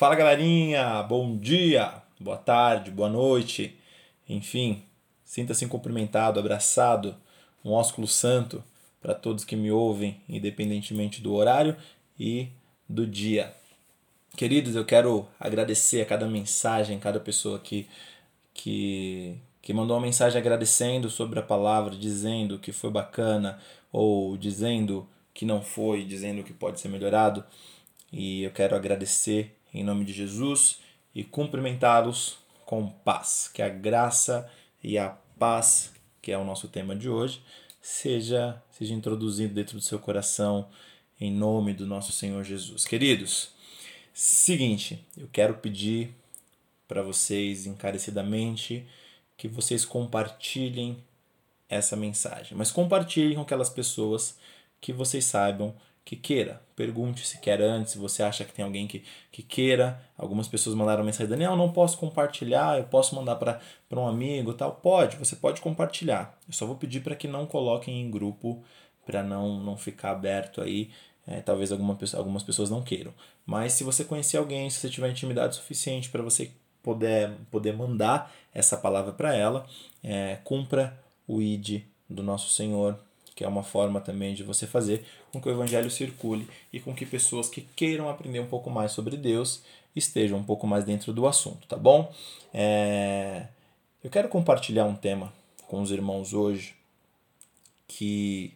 Fala galerinha, bom dia, boa tarde, boa noite, enfim, sinta-se cumprimentado, abraçado, um ósculo santo para todos que me ouvem, independentemente do horário e do dia. Queridos, eu quero agradecer a cada mensagem, cada pessoa que, que, que mandou uma mensagem agradecendo sobre a palavra, dizendo que foi bacana ou dizendo que não foi, dizendo que pode ser melhorado. E eu quero agradecer em nome de Jesus e cumprimentá-los com paz. Que a graça e a paz, que é o nosso tema de hoje, seja, seja introduzido dentro do seu coração em nome do nosso Senhor Jesus. Queridos, seguinte, eu quero pedir para vocês encarecidamente que vocês compartilhem essa mensagem, mas compartilhem com aquelas pessoas que vocês saibam que queira. Pergunte se quer antes, se você acha que tem alguém que, que queira. Algumas pessoas mandaram mensagem, Daniel, não posso compartilhar, eu posso mandar para um amigo tal. Pode, você pode compartilhar. Eu só vou pedir para que não coloquem em grupo, para não, não ficar aberto aí. É, talvez alguma, algumas pessoas não queiram. Mas se você conhecer alguém, se você tiver intimidade suficiente para você poder, poder mandar essa palavra para ela, é, cumpra o ID do nosso Senhor que é uma forma também de você fazer com que o evangelho circule e com que pessoas que queiram aprender um pouco mais sobre Deus estejam um pouco mais dentro do assunto, tá bom? É... Eu quero compartilhar um tema com os irmãos hoje que,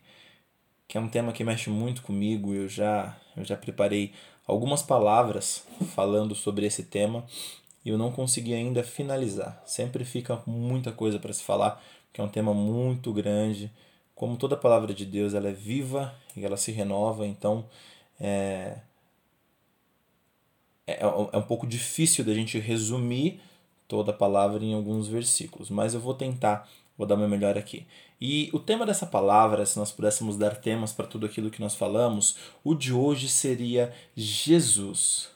que é um tema que mexe muito comigo. Eu já, eu já preparei algumas palavras falando sobre esse tema e eu não consegui ainda finalizar. Sempre fica muita coisa para se falar, porque é um tema muito grande como toda palavra de Deus, ela é viva e ela se renova, então é, é, é um pouco difícil da gente resumir toda a palavra em alguns versículos, mas eu vou tentar, vou dar meu melhor aqui. E o tema dessa palavra, se nós pudéssemos dar temas para tudo aquilo que nós falamos, o de hoje seria Jesus,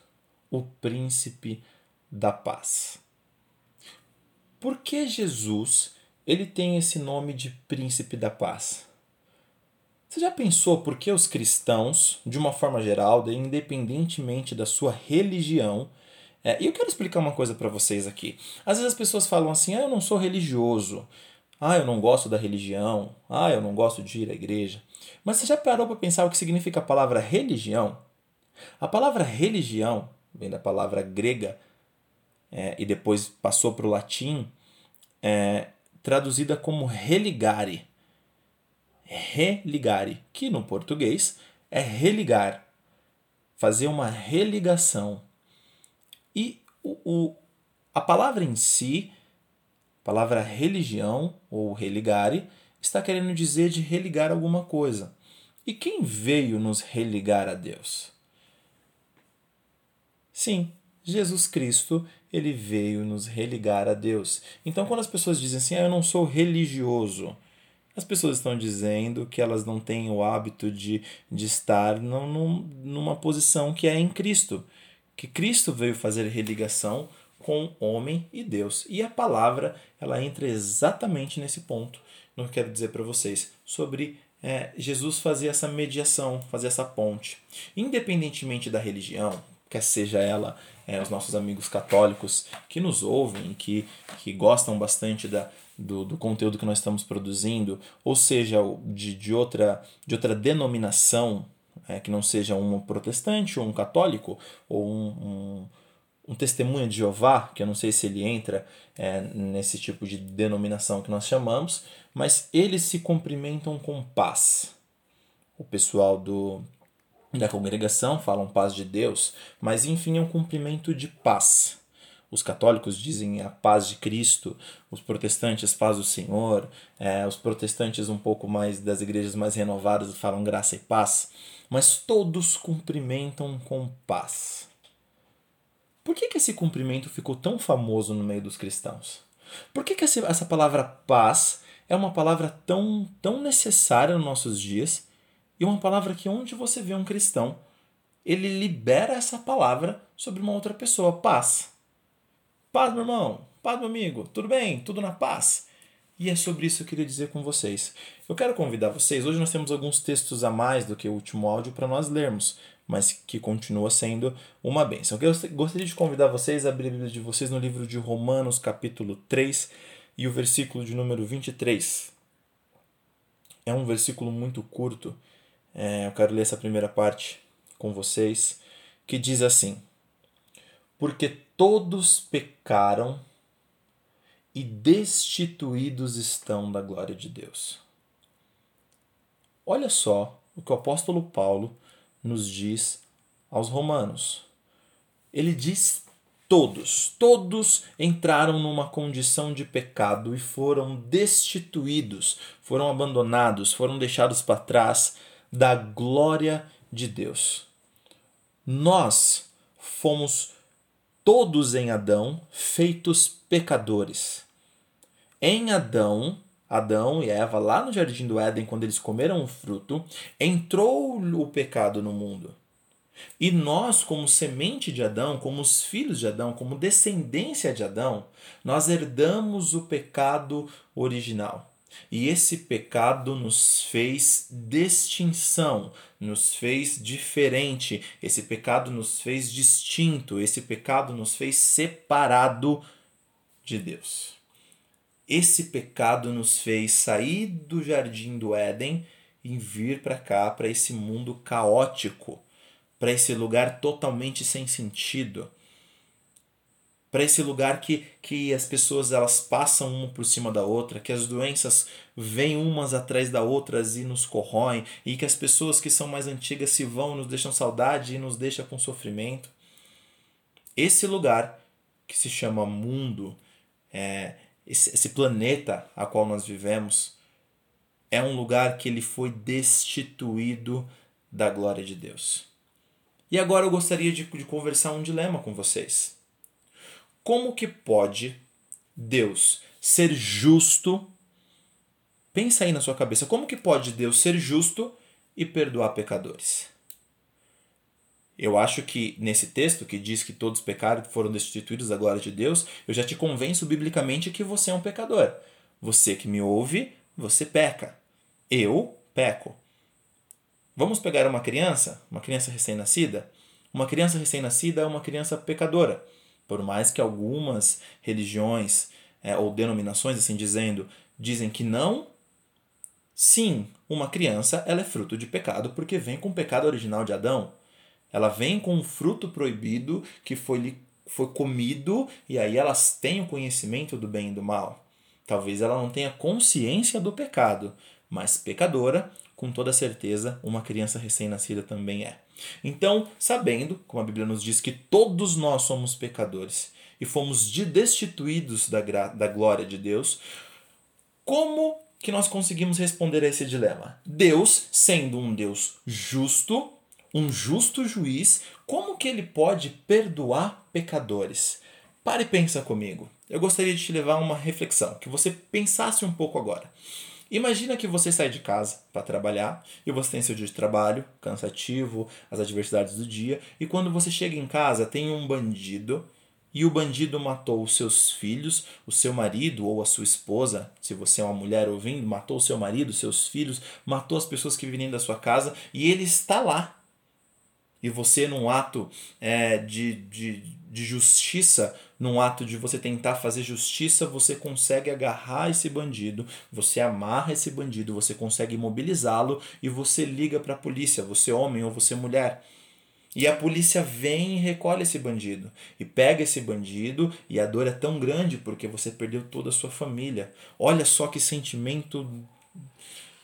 o príncipe da paz. Por que Jesus ele tem esse nome de príncipe da paz. Você já pensou por que os cristãos, de uma forma geral, independentemente da sua religião, é, e eu quero explicar uma coisa para vocês aqui. Às vezes as pessoas falam assim: ah, eu não sou religioso, ah, eu não gosto da religião, ah, eu não gosto de ir à igreja. Mas você já parou para pensar o que significa a palavra religião? A palavra religião vem da palavra grega é, e depois passou para o latim. É, traduzida como religare. Religare, que no português é religar, fazer uma religação. E o, o, a palavra em si, a palavra religião ou religare, está querendo dizer de religar alguma coisa. E quem veio nos religar a Deus? Sim, Jesus Cristo, ele veio nos religar a Deus. Então, quando as pessoas dizem assim, ah, eu não sou religioso, as pessoas estão dizendo que elas não têm o hábito de, de estar num, numa posição que é em Cristo. Que Cristo veio fazer religação com homem e Deus. E a palavra, ela entra exatamente nesse ponto, no que eu quero dizer para vocês, sobre é, Jesus fazer essa mediação, fazer essa ponte. Independentemente da religião, quer seja ela é, os nossos amigos católicos que nos ouvem, que, que gostam bastante da, do, do conteúdo que nós estamos produzindo, ou seja, de, de, outra, de outra denominação, é, que não seja um protestante ou um católico, ou um, um, um testemunho de Jeová, que eu não sei se ele entra é, nesse tipo de denominação que nós chamamos, mas eles se cumprimentam com paz. O pessoal do da congregação falam paz de Deus, mas enfim é um cumprimento de paz. Os católicos dizem a paz de Cristo, os protestantes paz do Senhor, é, os protestantes um pouco mais das igrejas mais renovadas falam graça e paz, mas todos cumprimentam com paz. Por que, que esse cumprimento ficou tão famoso no meio dos cristãos? Por que, que essa palavra paz é uma palavra tão, tão necessária nos nossos dias e uma palavra que onde você vê um cristão, ele libera essa palavra sobre uma outra pessoa. Paz. Paz, meu irmão. Paz, meu amigo. Tudo bem? Tudo na paz? E é sobre isso que eu queria dizer com vocês. Eu quero convidar vocês. Hoje nós temos alguns textos a mais do que o último áudio para nós lermos. mas que continua sendo uma bênção. Eu gostaria de convidar vocês a abrir a Bíblia de vocês no livro de Romanos, capítulo 3, e o versículo de número 23. É um versículo muito curto, é, eu quero ler essa primeira parte com vocês, que diz assim: Porque todos pecaram e destituídos estão da glória de Deus. Olha só o que o apóstolo Paulo nos diz aos Romanos. Ele diz todos, todos entraram numa condição de pecado e foram destituídos, foram abandonados, foram deixados para trás da glória de Deus. Nós fomos todos em Adão feitos pecadores. Em Adão, Adão e Eva, lá no jardim do Éden, quando eles comeram o fruto, entrou o pecado no mundo. E nós, como semente de Adão, como os filhos de Adão, como descendência de Adão, nós herdamos o pecado original. E esse pecado nos fez distinção, nos fez diferente, esse pecado nos fez distinto, esse pecado nos fez separado de Deus. Esse pecado nos fez sair do jardim do Éden e vir para cá, para esse mundo caótico, para esse lugar totalmente sem sentido, para esse lugar que, que as pessoas elas passam uma por cima da outra, que as doenças vêm umas atrás da outras e nos corroem, e que as pessoas que são mais antigas se vão, nos deixam saudade e nos deixam com sofrimento. Esse lugar que se chama mundo, é, esse, esse planeta a qual nós vivemos é um lugar que ele foi destituído da glória de Deus. E agora eu gostaria de, de conversar um dilema com vocês. Como que pode Deus ser justo? Pensa aí na sua cabeça, como que pode Deus ser justo e perdoar pecadores? Eu acho que nesse texto que diz que todos pecaram foram destituídos da glória de Deus, eu já te convenço biblicamente que você é um pecador. Você que me ouve, você peca. Eu peco. Vamos pegar uma criança, uma criança recém-nascida? Uma criança recém-nascida é uma criança pecadora. Por mais que algumas religiões é, ou denominações, assim dizendo, dizem que não, sim, uma criança ela é fruto de pecado porque vem com o pecado original de Adão. Ela vem com um fruto proibido que foi, foi comido e aí elas têm o conhecimento do bem e do mal. Talvez ela não tenha consciência do pecado, mas pecadora, com toda certeza, uma criança recém-nascida também é. Então, sabendo, como a Bíblia nos diz, que todos nós somos pecadores e fomos destituídos da, da glória de Deus, como que nós conseguimos responder a esse dilema? Deus, sendo um Deus justo, um justo juiz, como que ele pode perdoar pecadores? Pare e pensa comigo. Eu gostaria de te levar a uma reflexão, que você pensasse um pouco agora. Imagina que você sai de casa para trabalhar e você tem seu dia de trabalho, cansativo, as adversidades do dia, e quando você chega em casa tem um bandido e o bandido matou os seus filhos, o seu marido ou a sua esposa, se você é uma mulher ouvindo, matou o seu marido, seus filhos, matou as pessoas que vêm da sua casa e ele está lá. E você, num ato é, de, de, de justiça, num ato de você tentar fazer justiça, você consegue agarrar esse bandido, você amarra esse bandido, você consegue imobilizá-lo e você liga para a polícia, você homem ou você mulher. E a polícia vem e recolhe esse bandido. E pega esse bandido, e a dor é tão grande porque você perdeu toda a sua família. Olha só que sentimento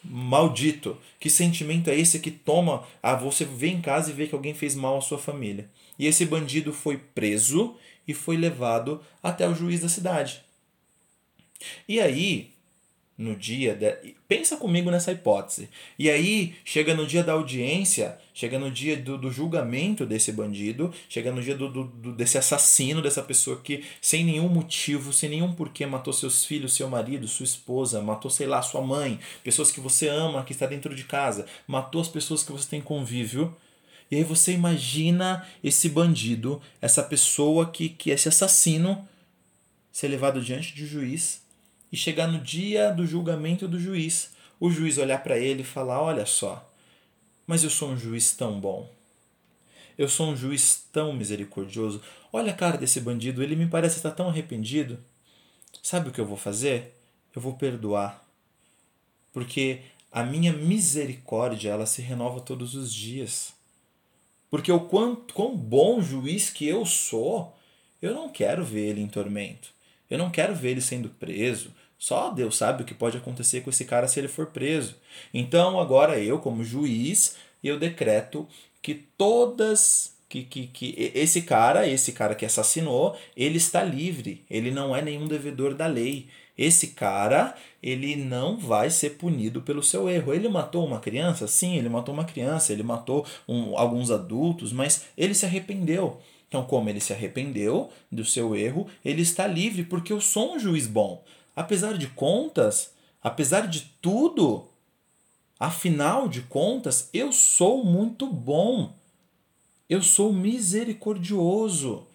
maldito. Que sentimento é esse que toma a você ver em casa e ver que alguém fez mal à sua família? E esse bandido foi preso e foi levado até o juiz da cidade. E aí, no dia. De... Pensa comigo nessa hipótese. E aí, chega no dia da audiência, chega no dia do, do julgamento desse bandido, chega no dia do, do, do, desse assassino, dessa pessoa que, sem nenhum motivo, sem nenhum porquê, matou seus filhos, seu marido, sua esposa, matou, sei lá, sua mãe, pessoas que você ama, que está dentro de casa, matou as pessoas que você tem convívio. E aí você imagina esse bandido, essa pessoa que, que esse assassino, ser levado diante de um juiz e chegar no dia do julgamento do juiz, o juiz olhar para ele e falar: Olha só, mas eu sou um juiz tão bom. Eu sou um juiz tão misericordioso. Olha a cara desse bandido, ele me parece estar tão arrependido. Sabe o que eu vou fazer? Eu vou perdoar. Porque a minha misericórdia, ela se renova todos os dias. Porque o quão, quão bom juiz que eu sou, eu não quero ver ele em tormento. Eu não quero ver ele sendo preso. Só Deus sabe o que pode acontecer com esse cara se ele for preso. Então, agora eu, como juiz, eu decreto que todas que, que, que esse cara, esse cara que assassinou, ele está livre, ele não é nenhum devedor da lei. Esse cara, ele não vai ser punido pelo seu erro. Ele matou uma criança? Sim, ele matou uma criança, ele matou um, alguns adultos, mas ele se arrependeu. Então, como ele se arrependeu do seu erro, ele está livre, porque eu sou um juiz bom. Apesar de contas, apesar de tudo, afinal de contas, eu sou muito bom. Eu sou misericordioso.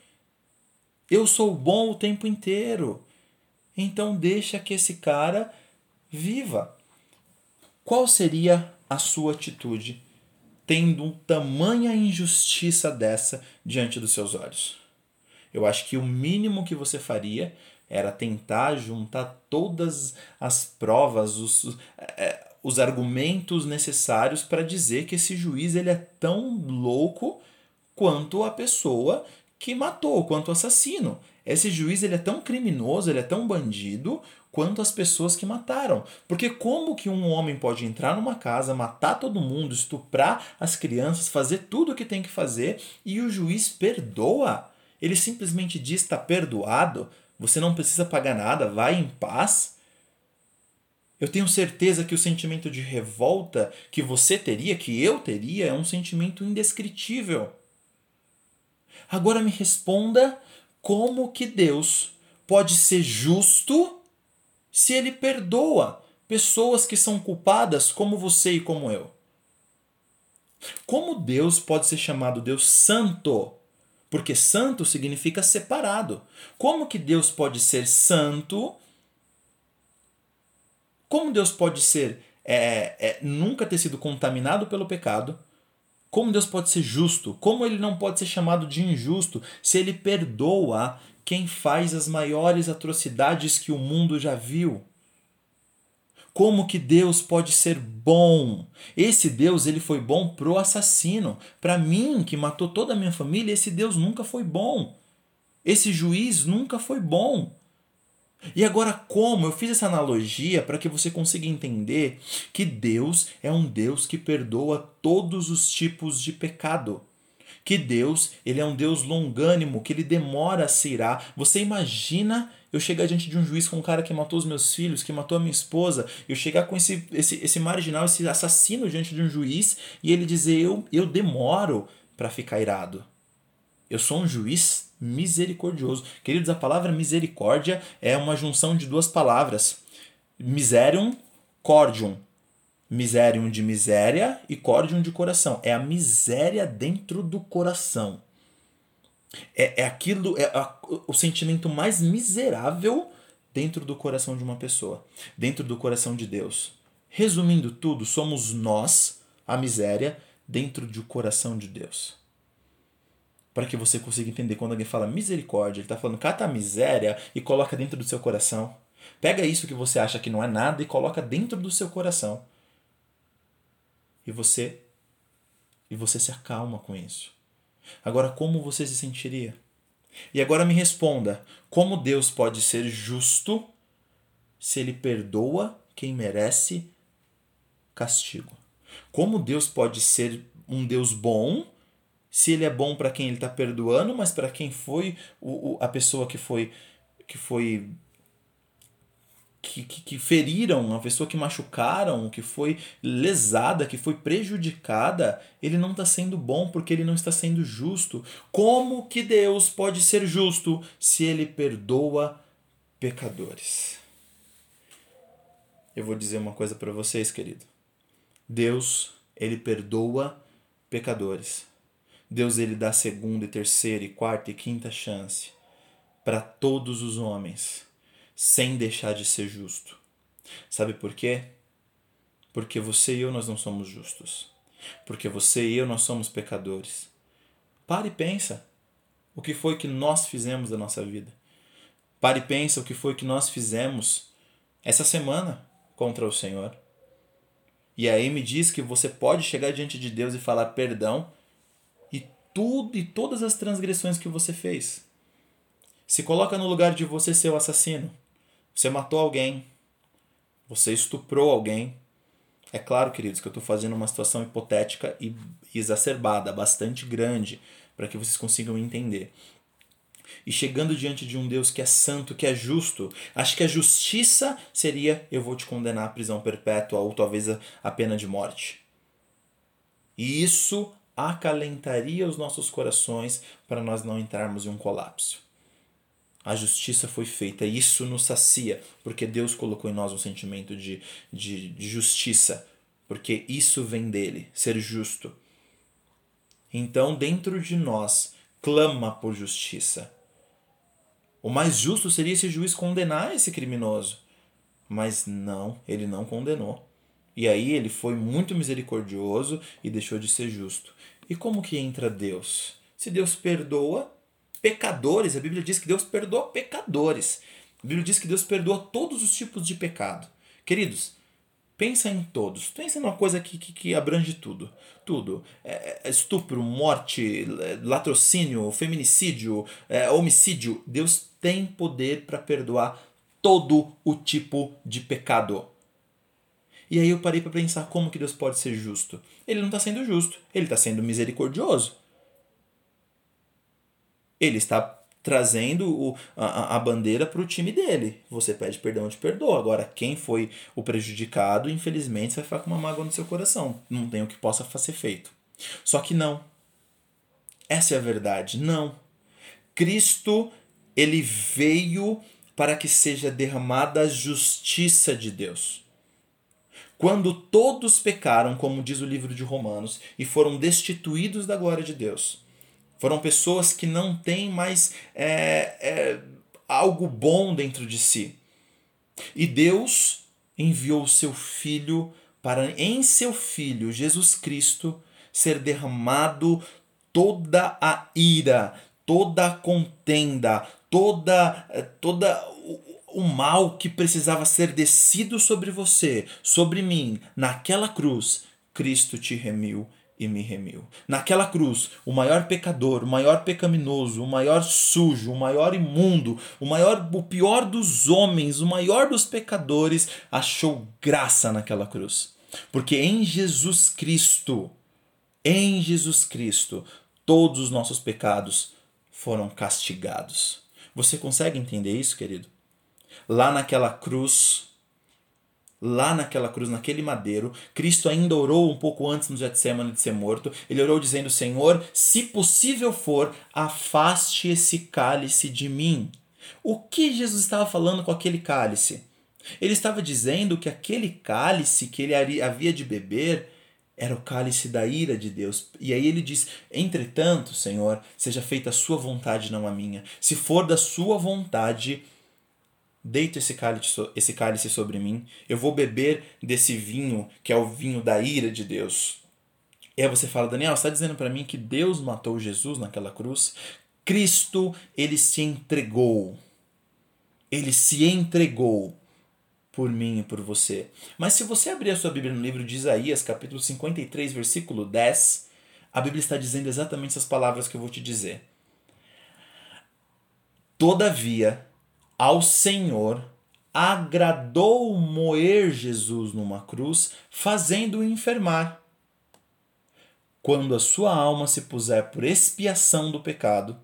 Eu sou bom o tempo inteiro. Então deixa que esse cara viva. Qual seria a sua atitude tendo tamanha injustiça dessa diante dos seus olhos? Eu acho que o mínimo que você faria era tentar juntar todas as provas, os, é, os argumentos necessários para dizer que esse juiz ele é tão louco quanto a pessoa que matou, quanto o assassino. Esse juiz ele é tão criminoso, ele é tão bandido quanto as pessoas que mataram. Porque como que um homem pode entrar numa casa, matar todo mundo, estuprar as crianças, fazer tudo o que tem que fazer e o juiz perdoa? Ele simplesmente diz está perdoado, você não precisa pagar nada, vai em paz. Eu tenho certeza que o sentimento de revolta que você teria, que eu teria, é um sentimento indescritível. Agora me responda como que Deus pode ser justo se ele perdoa pessoas que são culpadas como você e como eu? Como Deus pode ser chamado Deus santo? Porque santo significa separado. Como que Deus pode ser santo? Como Deus pode ser é, é, nunca ter sido contaminado pelo pecado? Como Deus pode ser justo? Como ele não pode ser chamado de injusto se ele perdoa quem faz as maiores atrocidades que o mundo já viu? Como que Deus pode ser bom? Esse Deus ele foi bom pro assassino. Para mim, que matou toda a minha família, esse Deus nunca foi bom. Esse juiz nunca foi bom. E agora, como? Eu fiz essa analogia para que você consiga entender que Deus é um Deus que perdoa todos os tipos de pecado. Que Deus, ele é um Deus longânimo, que ele demora a se irar. Você imagina eu chegar diante de um juiz com um cara que matou os meus filhos, que matou a minha esposa, eu chegar com esse, esse, esse marginal, esse assassino diante de um juiz e ele dizer: Eu, eu demoro para ficar irado. Eu sou um juiz misericordioso. Queridos, a palavra misericórdia é uma junção de duas palavras: miserium, cordium. Miserium de miséria e cordium de coração. É a miséria dentro do coração. É, é aquilo, é a, o sentimento mais miserável dentro do coração de uma pessoa, dentro do coração de Deus. Resumindo tudo, somos nós, a miséria, dentro do coração de Deus para que você consiga entender quando alguém fala misericórdia, ele está falando cata a miséria e coloca dentro do seu coração. Pega isso que você acha que não é nada e coloca dentro do seu coração. E você e você se acalma com isso. Agora como você se sentiria? E agora me responda, como Deus pode ser justo se ele perdoa quem merece castigo? Como Deus pode ser um Deus bom se ele é bom para quem ele está perdoando, mas para quem foi o, o, a pessoa que foi que foi que, que, que, feriram, a pessoa que machucaram, que foi lesada, que foi prejudicada, ele não está sendo bom porque ele não está sendo justo. Como que Deus pode ser justo se ele perdoa pecadores? Eu vou dizer uma coisa para vocês, querido. Deus, ele perdoa pecadores. Deus ele dá segunda e terceira e quarta e quinta chance para todos os homens, sem deixar de ser justo. Sabe por quê? Porque você e eu nós não somos justos. Porque você e eu nós somos pecadores. Pare e pensa o que foi que nós fizemos da nossa vida. Pare e pensa o que foi que nós fizemos essa semana contra o Senhor. E aí me diz que você pode chegar diante de Deus e falar perdão tudo e todas as transgressões que você fez. Se coloca no lugar de você ser o assassino. Você matou alguém. Você estuprou alguém. É claro, queridos, que eu estou fazendo uma situação hipotética e exacerbada, bastante grande, para que vocês consigam entender. E chegando diante de um Deus que é santo, que é justo, acho que a justiça seria: eu vou te condenar à prisão perpétua ou talvez a pena de morte. E isso acalentaria os nossos corações para nós não entrarmos em um colapso. A justiça foi feita, e isso nos sacia, porque Deus colocou em nós um sentimento de, de, de justiça, porque isso vem dele, ser justo. Então, dentro de nós, clama por justiça. O mais justo seria esse juiz condenar esse criminoso. Mas não, ele não condenou. E aí ele foi muito misericordioso e deixou de ser justo. E como que entra Deus? Se Deus perdoa pecadores, a Bíblia diz que Deus perdoa pecadores. A Bíblia diz que Deus perdoa todos os tipos de pecado. Queridos, pensa em todos. Pensa numa coisa que, que, que abrange tudo. Tudo. É, é estupro, morte, latrocínio, feminicídio, é, homicídio. Deus tem poder para perdoar todo o tipo de pecado. E aí eu parei para pensar como que Deus pode ser justo. Ele não está sendo justo, ele está sendo misericordioso. Ele está trazendo o, a, a bandeira para o time dele. Você pede perdão, eu te perdoa. Agora, quem foi o prejudicado, infelizmente, você vai ficar com uma mágoa no seu coração. Não tem o que possa ser feito. Só que não. Essa é a verdade. Não. Cristo, ele veio para que seja derramada a justiça de Deus. Quando todos pecaram, como diz o livro de Romanos, e foram destituídos da glória de Deus, foram pessoas que não têm mais é, é, algo bom dentro de si. E Deus enviou o seu Filho para, em seu Filho, Jesus Cristo, ser derramado toda a ira, toda a contenda, toda, toda o mal que precisava ser descido sobre você, sobre mim, naquela cruz, Cristo te remiu e me remiu. Naquela cruz, o maior pecador, o maior pecaminoso, o maior sujo, o maior imundo, o maior o pior dos homens, o maior dos pecadores achou graça naquela cruz. Porque em Jesus Cristo, em Jesus Cristo, todos os nossos pecados foram castigados. Você consegue entender isso, querido? Lá naquela cruz, lá naquela cruz, naquele madeiro, Cristo ainda orou um pouco antes no Getsemane de ser morto. Ele orou dizendo: Senhor, se possível for, afaste esse cálice de mim. O que Jesus estava falando com aquele cálice? Ele estava dizendo que aquele cálice que ele havia de beber era o cálice da ira de Deus. E aí ele diz: Entretanto, Senhor, seja feita a sua vontade, não a minha. Se for da sua vontade, Deita esse cálice, esse cálice sobre mim, eu vou beber desse vinho, que é o vinho da ira de Deus. E aí você fala, Daniel, você está dizendo para mim que Deus matou Jesus naquela cruz? Cristo, ele se entregou. Ele se entregou por mim e por você. Mas se você abrir a sua Bíblia no livro de Isaías, capítulo 53, versículo 10, a Bíblia está dizendo exatamente essas palavras que eu vou te dizer. Todavia, ao Senhor agradou moer Jesus numa cruz, fazendo-o enfermar. Quando a sua alma se puser por expiação do pecado,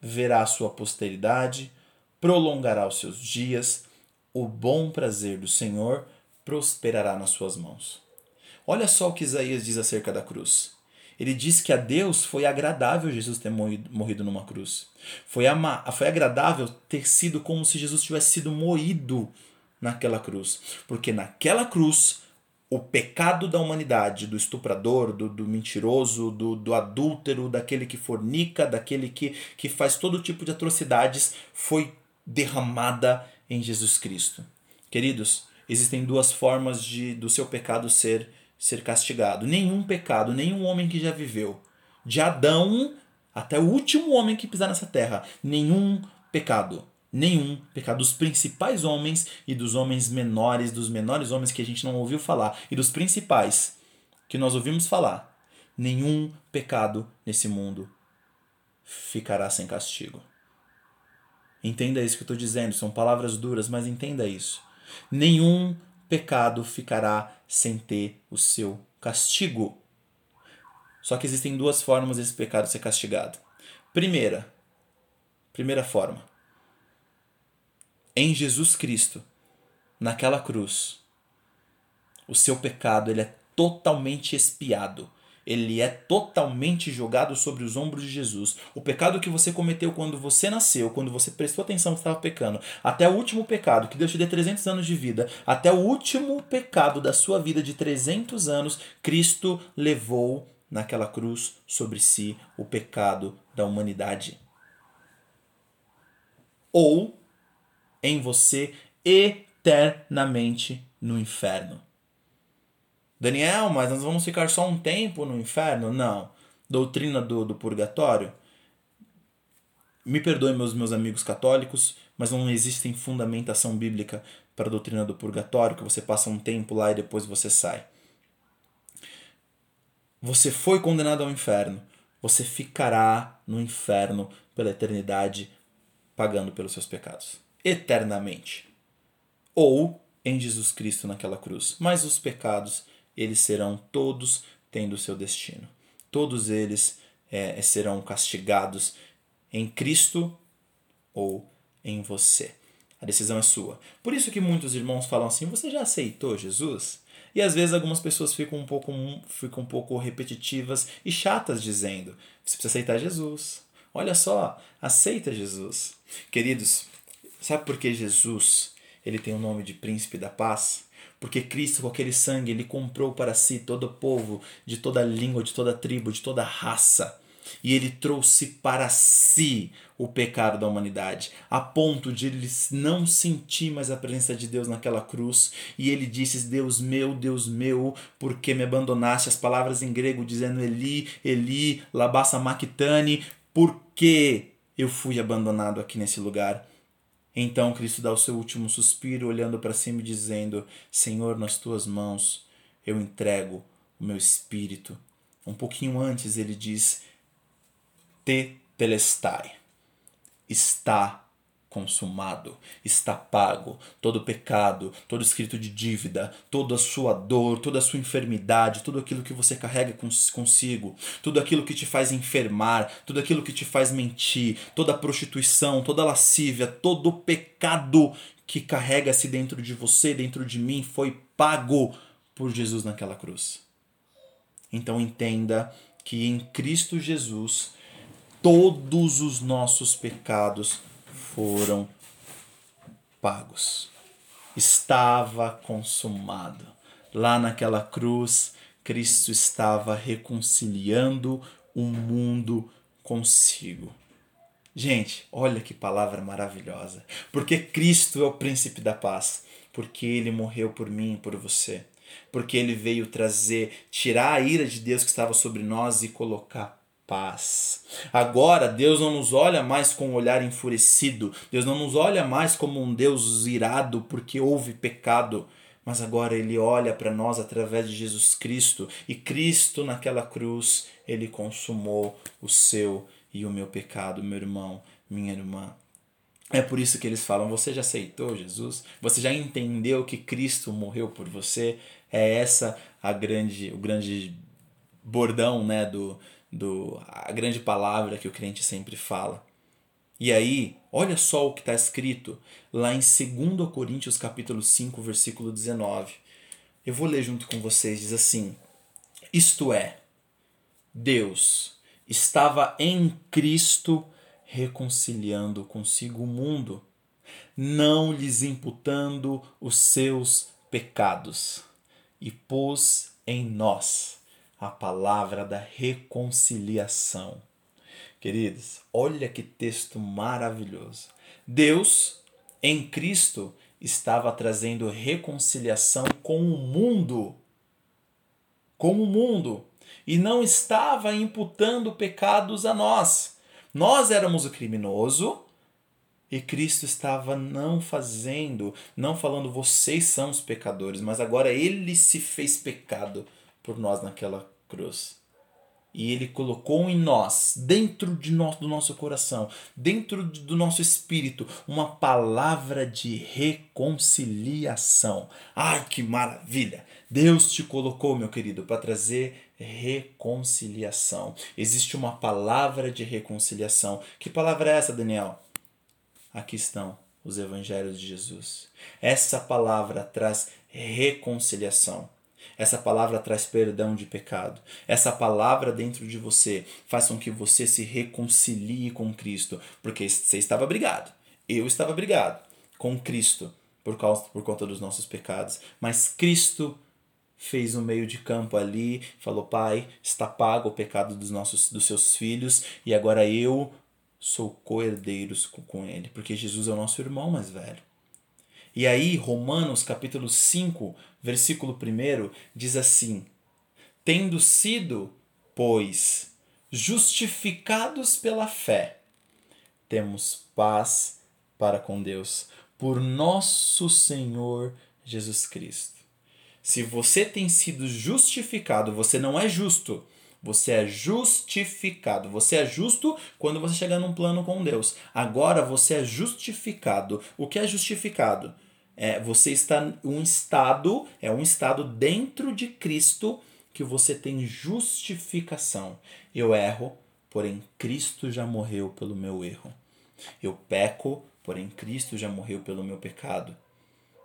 verá a sua posteridade, prolongará os seus dias, o bom prazer do Senhor prosperará nas suas mãos. Olha só o que Isaías diz acerca da cruz. Ele diz que a Deus foi agradável Jesus ter morrido, numa cruz. Foi, ama, foi agradável ter sido como se Jesus tivesse sido moído naquela cruz. Porque naquela cruz, o pecado da humanidade, do estuprador, do, do mentiroso, do, do adúltero, daquele que fornica, daquele que, que faz todo tipo de atrocidades, foi derramada em Jesus Cristo. Queridos, existem duas formas de do seu pecado ser ser castigado. Nenhum pecado, nenhum homem que já viveu, de Adão até o último homem que pisar nessa terra, nenhum pecado. Nenhum pecado dos principais homens e dos homens menores, dos menores homens que a gente não ouviu falar, e dos principais que nós ouvimos falar. Nenhum pecado nesse mundo ficará sem castigo. Entenda isso que eu estou dizendo, são palavras duras, mas entenda isso. Nenhum pecado ficará sem ter o seu castigo. Só que existem duas formas desse pecado ser castigado. Primeira, primeira forma, em Jesus Cristo, naquela cruz, o seu pecado ele é totalmente expiado ele é totalmente jogado sobre os ombros de Jesus. O pecado que você cometeu quando você nasceu, quando você prestou atenção que estava pecando, até o último pecado, que Deus te dê 300 anos de vida, até o último pecado da sua vida de 300 anos, Cristo levou naquela cruz sobre si o pecado da humanidade. Ou em você eternamente no inferno. Daniel, mas nós vamos ficar só um tempo no inferno? Não. Doutrina do, do purgatório? Me perdoem, meus, meus amigos católicos, mas não existe fundamentação bíblica para a doutrina do purgatório, que você passa um tempo lá e depois você sai. Você foi condenado ao inferno. Você ficará no inferno pela eternidade, pagando pelos seus pecados. Eternamente. Ou em Jesus Cristo naquela cruz. Mas os pecados eles serão todos tendo seu destino. Todos eles é, serão castigados em Cristo ou em você. A decisão é sua. Por isso que muitos irmãos falam assim: você já aceitou Jesus? E às vezes algumas pessoas ficam um pouco, ficam um pouco repetitivas e chatas dizendo: você precisa aceitar Jesus. Olha só, aceita Jesus. Queridos, sabe por que Jesus ele tem o nome de príncipe da paz? Porque Cristo, com aquele sangue, ele comprou para si todo o povo, de toda língua, de toda tribo, de toda raça. E ele trouxe para si o pecado da humanidade, a ponto de ele não sentir mais a presença de Deus naquela cruz. E ele disse: Deus meu, Deus meu, por que me abandonaste? As palavras em grego dizendo Eli, Eli, labassa mactane, por que eu fui abandonado aqui nesse lugar? Então Cristo dá o seu último suspiro, olhando para cima e dizendo: Senhor, nas tuas mãos eu entrego o meu espírito. Um pouquinho antes ele diz: Te telestai. Está consumado, está pago todo pecado, todo escrito de dívida, toda a sua dor, toda a sua enfermidade, tudo aquilo que você carrega consigo, tudo aquilo que te faz enfermar, tudo aquilo que te faz mentir, toda a prostituição, toda a lascívia, todo o pecado que carrega-se dentro de você, dentro de mim, foi pago por Jesus naquela cruz. Então entenda que em Cristo Jesus todos os nossos pecados foram pagos. Estava consumado. Lá naquela cruz, Cristo estava reconciliando o mundo consigo. Gente, olha que palavra maravilhosa. Porque Cristo é o príncipe da paz. Porque ele morreu por mim e por você. Porque ele veio trazer, tirar a ira de Deus que estava sobre nós e colocar paz. Agora, Deus não nos olha mais com um olhar enfurecido, Deus não nos olha mais como um Deus irado porque houve pecado, mas agora Ele olha para nós através de Jesus Cristo e Cristo naquela cruz, Ele consumou o seu e o meu pecado, meu irmão, minha irmã. É por isso que eles falam: você já aceitou Jesus? Você já entendeu que Cristo morreu por você? É essa a grande, o grande bordão, né, do, do a grande palavra que o crente sempre fala. E aí, olha só o que está escrito lá em 2 Coríntios capítulo 5, versículo 19. Eu vou ler junto com vocês, diz assim: Isto é, Deus estava em Cristo reconciliando consigo o mundo, não lhes imputando os seus pecados, e pôs em nós a palavra da reconciliação. Queridos, olha que texto maravilhoso. Deus, em Cristo, estava trazendo reconciliação com o mundo. Com o mundo. e não estava imputando pecados a nós. Nós éramos o criminoso e Cristo estava não fazendo, não falando vocês são os pecadores, mas agora ele se fez pecado por nós naquela cruz. E ele colocou em nós, dentro de nós, do nosso coração, dentro do nosso espírito, uma palavra de reconciliação. Ai, que maravilha! Deus te colocou, meu querido, para trazer reconciliação. Existe uma palavra de reconciliação. Que palavra é essa, Daniel? Aqui estão os evangelhos de Jesus. Essa palavra traz reconciliação. Essa palavra traz perdão de pecado. Essa palavra dentro de você faz com que você se reconcilie com Cristo, porque você estava brigado. Eu estava brigado com Cristo por causa por conta dos nossos pecados, mas Cristo fez um meio de campo ali, falou: "Pai, está pago o pecado dos nossos dos seus filhos e agora eu sou co-herdeiros com, com ele, porque Jesus é o nosso irmão mais velho. E aí, Romanos capítulo 5, versículo 1, diz assim: Tendo sido, pois, justificados pela fé, temos paz para com Deus, por nosso Senhor Jesus Cristo. Se você tem sido justificado, você não é justo, você é justificado. Você é justo quando você chegar num plano com Deus. Agora você é justificado. O que é justificado? É, você está um estado, é um estado dentro de Cristo que você tem justificação. Eu erro, porém Cristo já morreu pelo meu erro. Eu peco, porém Cristo já morreu pelo meu pecado.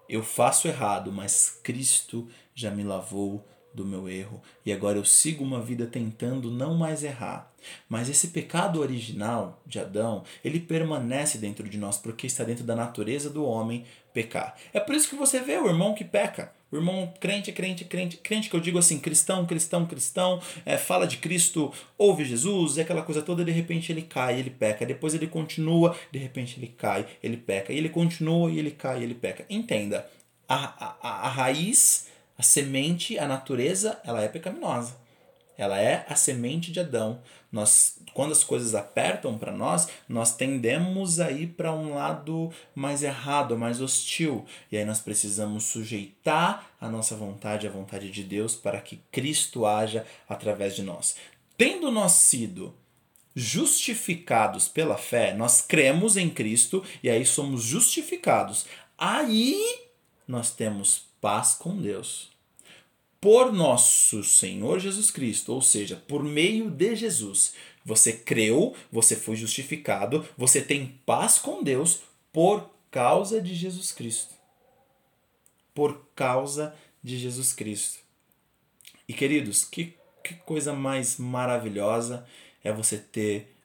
Eu faço errado, mas Cristo já me lavou do meu erro e agora eu sigo uma vida tentando não mais errar. Mas esse pecado original de Adão, ele permanece dentro de nós porque está dentro da natureza do homem pecar. É por isso que você vê o irmão que peca. O irmão crente, crente, crente, crente que eu digo assim, cristão, cristão, cristão, é, fala de Cristo, ouve Jesus, é aquela coisa toda, de repente ele cai, ele peca, depois ele continua, de repente ele cai, ele peca, e ele continua e ele cai, ele peca. Entenda, a, a, a raiz a semente, a natureza, ela é pecaminosa. Ela é a semente de Adão. Nós, quando as coisas apertam para nós, nós tendemos a ir para um lado mais errado, mais hostil. E aí nós precisamos sujeitar a nossa vontade à vontade de Deus para que Cristo haja através de nós. Tendo nós sido justificados pela fé, nós cremos em Cristo e aí somos justificados. Aí nós temos paz com Deus. Por nosso Senhor Jesus Cristo, ou seja, por meio de Jesus, você creu, você foi justificado, você tem paz com Deus por causa de Jesus Cristo. Por causa de Jesus Cristo. E queridos, que, que coisa mais maravilhosa é você ter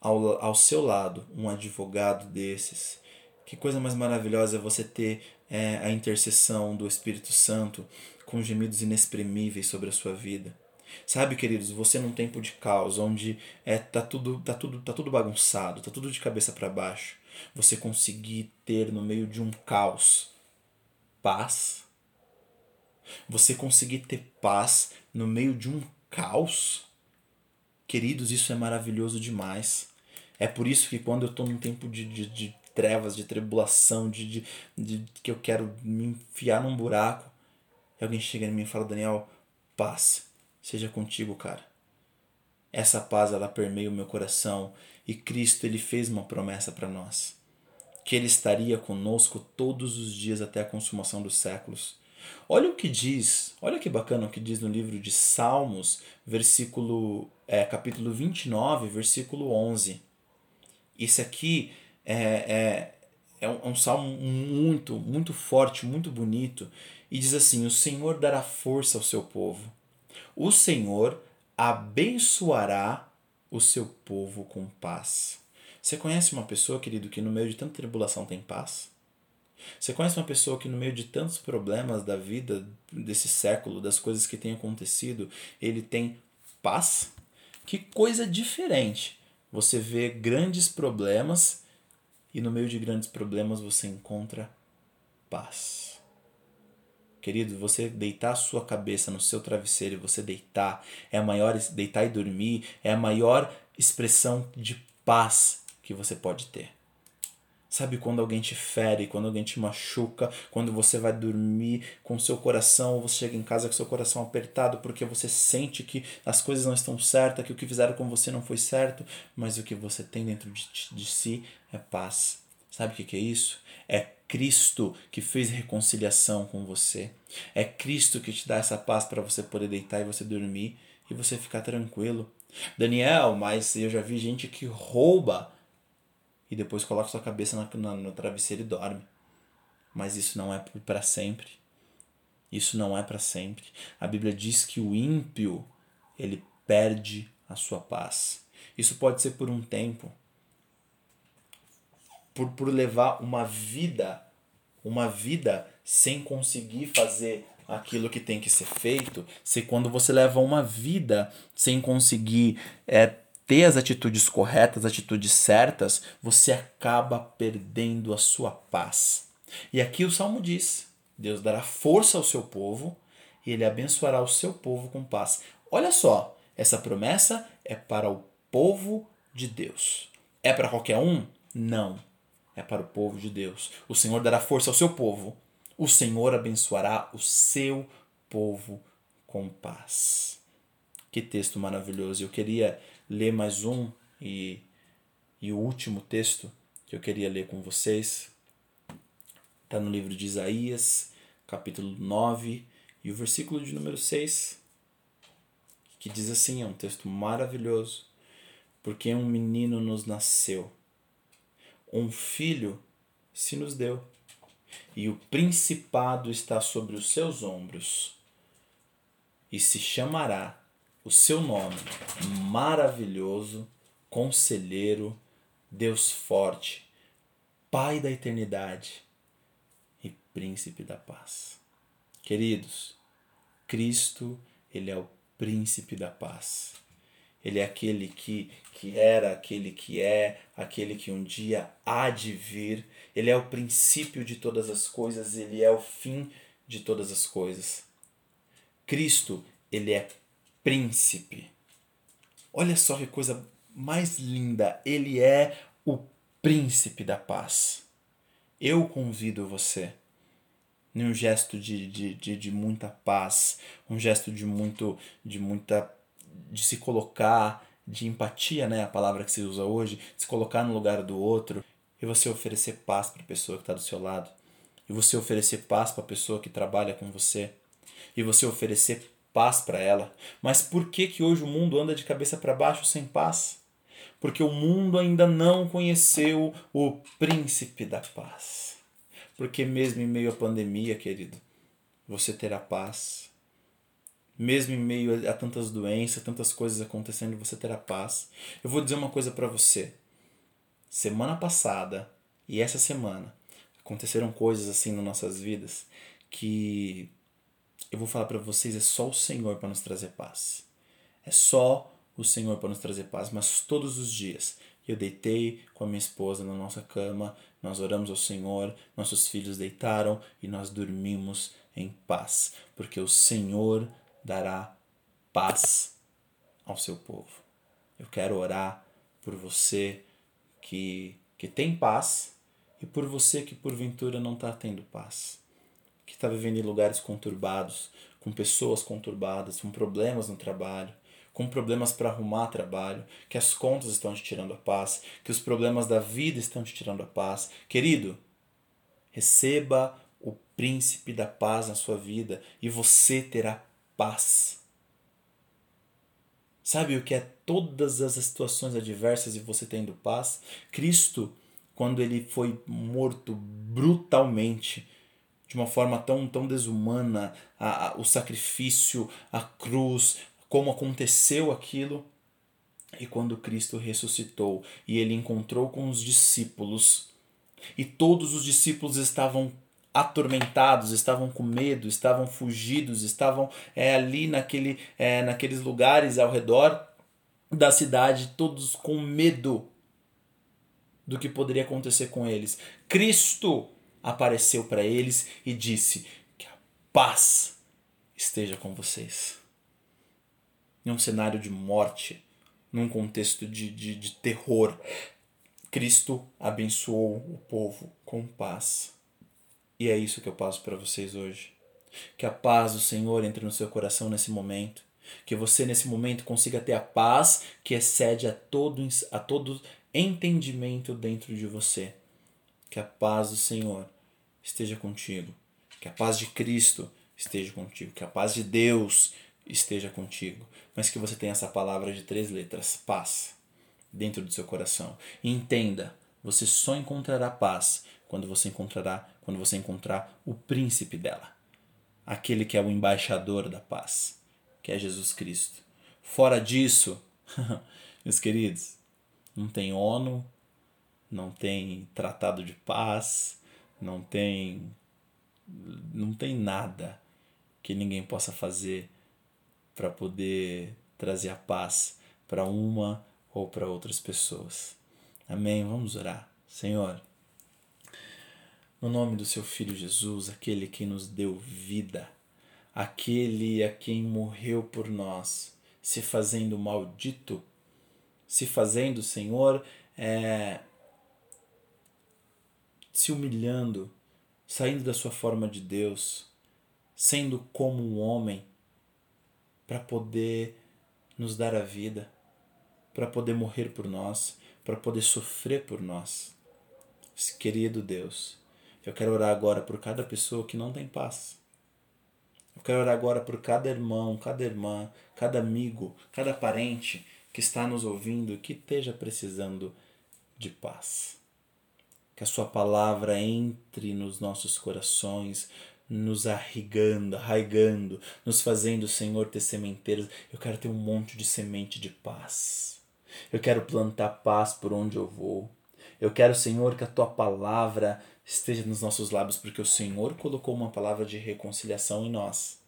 ao, ao seu lado um advogado desses. Que coisa mais maravilhosa é você ter é, a intercessão do Espírito Santo com gemidos inexprimíveis sobre a sua vida. Sabe, queridos, você num tempo de caos, onde é tá tudo tá tudo tá tudo bagunçado, tá tudo de cabeça para baixo, você conseguir ter no meio de um caos paz, você conseguir ter paz no meio de um caos, queridos, isso é maravilhoso demais. É por isso que quando eu estou num tempo de, de, de trevas, de tribulação, de, de, de que eu quero me enfiar num buraco. E alguém chega em mim e fala, Daniel, paz, seja contigo, cara. Essa paz ela permeia o meu coração e Cristo ele fez uma promessa para nós, que ele estaria conosco todos os dias até a consumação dos séculos. Olha o que diz, olha que bacana o que diz no livro de Salmos, versículo, é, capítulo 29, versículo 11. Isso aqui é, é, é, um, é um salmo muito, muito forte, muito bonito. E diz assim: O Senhor dará força ao seu povo. O Senhor abençoará o seu povo com paz. Você conhece uma pessoa, querido, que no meio de tanta tribulação tem paz? Você conhece uma pessoa que no meio de tantos problemas da vida desse século, das coisas que têm acontecido, ele tem paz? Que coisa diferente. Você vê grandes problemas e no meio de grandes problemas você encontra paz. Querido, você deitar a sua cabeça no seu travesseiro e você deitar é a maior deitar e dormir é a maior expressão de paz que você pode ter. Sabe quando alguém te fere, quando alguém te machuca, quando você vai dormir com seu coração, ou você chega em casa com seu coração apertado porque você sente que as coisas não estão certas, que o que fizeram com você não foi certo, mas o que você tem dentro de, de si é paz. Sabe o que, que é isso? É Cristo que fez reconciliação com você. É Cristo que te dá essa paz para você poder deitar e você dormir e você ficar tranquilo. Daniel, mas eu já vi gente que rouba e depois coloca sua cabeça na, na, no travesseiro e dorme. Mas isso não é para sempre. Isso não é para sempre. A Bíblia diz que o ímpio ele perde a sua paz. Isso pode ser por um tempo. Por, por levar uma vida, uma vida sem conseguir fazer aquilo que tem que ser feito, se quando você leva uma vida sem conseguir é, ter as atitudes corretas, as atitudes certas, você acaba perdendo a sua paz. E aqui o salmo diz: Deus dará força ao seu povo e ele abençoará o seu povo com paz. Olha só, essa promessa é para o povo de Deus. É para qualquer um? Não. É para o povo de Deus. O Senhor dará força ao seu povo. O Senhor abençoará o seu povo com paz. Que texto maravilhoso. Eu queria ler mais um e, e o último texto que eu queria ler com vocês. Está no livro de Isaías, capítulo 9, e o versículo de número 6, que diz assim: é um texto maravilhoso. Porque um menino nos nasceu, um filho se nos deu, e o principado está sobre os seus ombros, e se chamará o seu nome maravilhoso, conselheiro, Deus forte, Pai da eternidade e príncipe da paz. Queridos, Cristo, ele é o príncipe da paz. Ele é aquele que, que era, aquele que é, aquele que um dia há de vir. Ele é o princípio de todas as coisas, ele é o fim de todas as coisas. Cristo, ele é príncipe. Olha só que coisa mais linda. Ele é o príncipe da paz. Eu convido você, num gesto de, de, de, de muita paz, um gesto de muito, de muita, de se colocar, de empatia, né? A palavra que se usa hoje, se colocar no lugar do outro e você oferecer paz para a pessoa que está do seu lado, e você oferecer paz para a pessoa que trabalha com você, e você oferecer paz para ela. Mas por que que hoje o mundo anda de cabeça para baixo sem paz? Porque o mundo ainda não conheceu o príncipe da paz. Porque mesmo em meio à pandemia, querido, você terá paz. Mesmo em meio a tantas doenças, tantas coisas acontecendo, você terá paz. Eu vou dizer uma coisa para você. Semana passada e essa semana aconteceram coisas assim nas nossas vidas que eu vou falar para vocês, é só o Senhor para nos trazer paz. É só o Senhor para nos trazer paz, mas todos os dias eu deitei com a minha esposa na nossa cama, nós oramos ao Senhor, nossos filhos deitaram e nós dormimos em paz, porque o Senhor dará paz ao seu povo. Eu quero orar por você que, que tem paz e por você que porventura não está tendo paz está vivendo em lugares conturbados, com pessoas conturbadas, com problemas no trabalho, com problemas para arrumar trabalho, que as contas estão te tirando a paz, que os problemas da vida estão te tirando a paz. Querido, receba o príncipe da paz na sua vida e você terá paz. Sabe o que é todas as situações adversas e você tendo paz? Cristo, quando ele foi morto brutalmente, de uma forma tão, tão desumana, a, a, o sacrifício, a cruz, como aconteceu aquilo. E quando Cristo ressuscitou e ele encontrou com os discípulos, e todos os discípulos estavam atormentados, estavam com medo, estavam fugidos, estavam é, ali naquele, é, naqueles lugares ao redor da cidade, todos com medo do que poderia acontecer com eles. Cristo apareceu para eles e disse: Que a paz esteja com vocês. Em um cenário de morte, num contexto de, de, de terror, Cristo abençoou o povo com paz. E é isso que eu passo para vocês hoje. Que a paz do Senhor entre no seu coração nesse momento. Que você nesse momento consiga ter a paz que excede a todo, a todo entendimento dentro de você. Que a paz do Senhor esteja contigo. Que a paz de Cristo esteja contigo. Que a paz de Deus esteja contigo. Mas que você tenha essa palavra de três letras: paz, dentro do seu coração. E entenda, você só encontrará paz quando você encontrará, quando você encontrar o príncipe dela. Aquele que é o embaixador da paz, que é Jesus Cristo. Fora disso, meus queridos, não tem ONU, não tem tratado de paz, não tem não tem nada que ninguém possa fazer para poder trazer a paz para uma ou para outras pessoas. Amém. Vamos orar. Senhor, no nome do seu filho Jesus, aquele que nos deu vida, aquele a quem morreu por nós, se fazendo maldito, se fazendo, Senhor, é, se humilhando, saindo da sua forma de Deus, sendo como um homem, para poder nos dar a vida, para poder morrer por nós, para poder sofrer por nós. Querido Deus, eu quero orar agora por cada pessoa que não tem paz. Eu quero orar agora por cada irmão, cada irmã, cada amigo, cada parente que está nos ouvindo que esteja precisando de paz que a Sua palavra entre nos nossos corações, nos arraigando, arraigando, nos fazendo, Senhor, ter sementeiros. Eu quero ter um monte de semente de paz. Eu quero plantar paz por onde eu vou. Eu quero, Senhor, que a tua palavra esteja nos nossos lábios, porque o Senhor colocou uma palavra de reconciliação em nós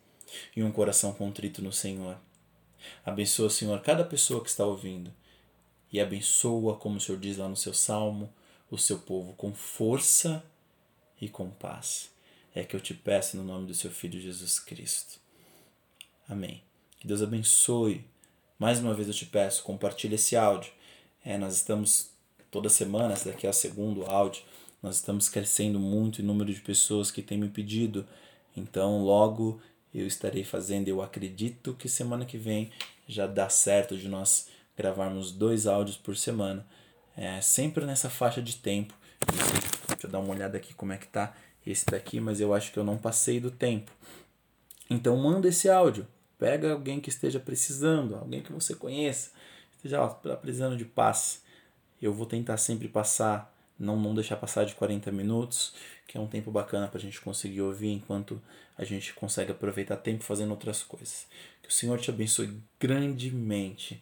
e um coração contrito no Senhor. Abençoa, Senhor, cada pessoa que está ouvindo e abençoa, como o Senhor diz lá no seu salmo, o seu povo com força e com paz. É que eu te peço no nome do seu Filho Jesus Cristo. Amém. Que Deus abençoe. Mais uma vez eu te peço, compartilhe esse áudio. É, nós estamos toda semana, esse daqui é o segundo áudio. Nós estamos crescendo muito em número de pessoas que têm me pedido. Então, logo eu estarei fazendo. Eu acredito que semana que vem já dá certo de nós gravarmos dois áudios por semana é, sempre nessa faixa de tempo. Deixa eu dar uma olhada aqui como é que tá esse daqui, mas eu acho que eu não passei do tempo. Então manda esse áudio. Pega alguém que esteja precisando, alguém que você conheça, esteja ó, precisando de paz. Eu vou tentar sempre passar, não, não deixar passar de 40 minutos, que é um tempo bacana para a gente conseguir ouvir enquanto a gente consegue aproveitar tempo fazendo outras coisas. Que o Senhor te abençoe grandemente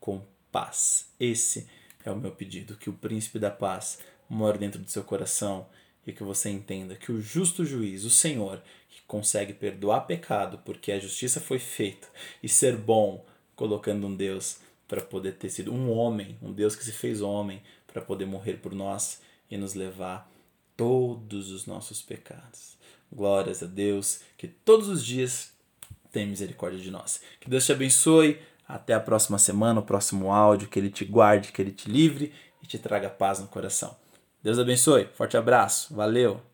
com paz. Esse é o meu pedido, que o príncipe da paz more dentro do seu coração e que você entenda que o justo juiz, o Senhor, que consegue perdoar pecado porque a justiça foi feita e ser bom, colocando um Deus para poder ter sido um homem, um Deus que se fez homem para poder morrer por nós e nos levar todos os nossos pecados. Glórias a Deus, que todos os dias tem misericórdia de nós. Que Deus te abençoe. Até a próxima semana, o próximo áudio. Que Ele te guarde, que Ele te livre e te traga paz no coração. Deus abençoe. Forte abraço. Valeu.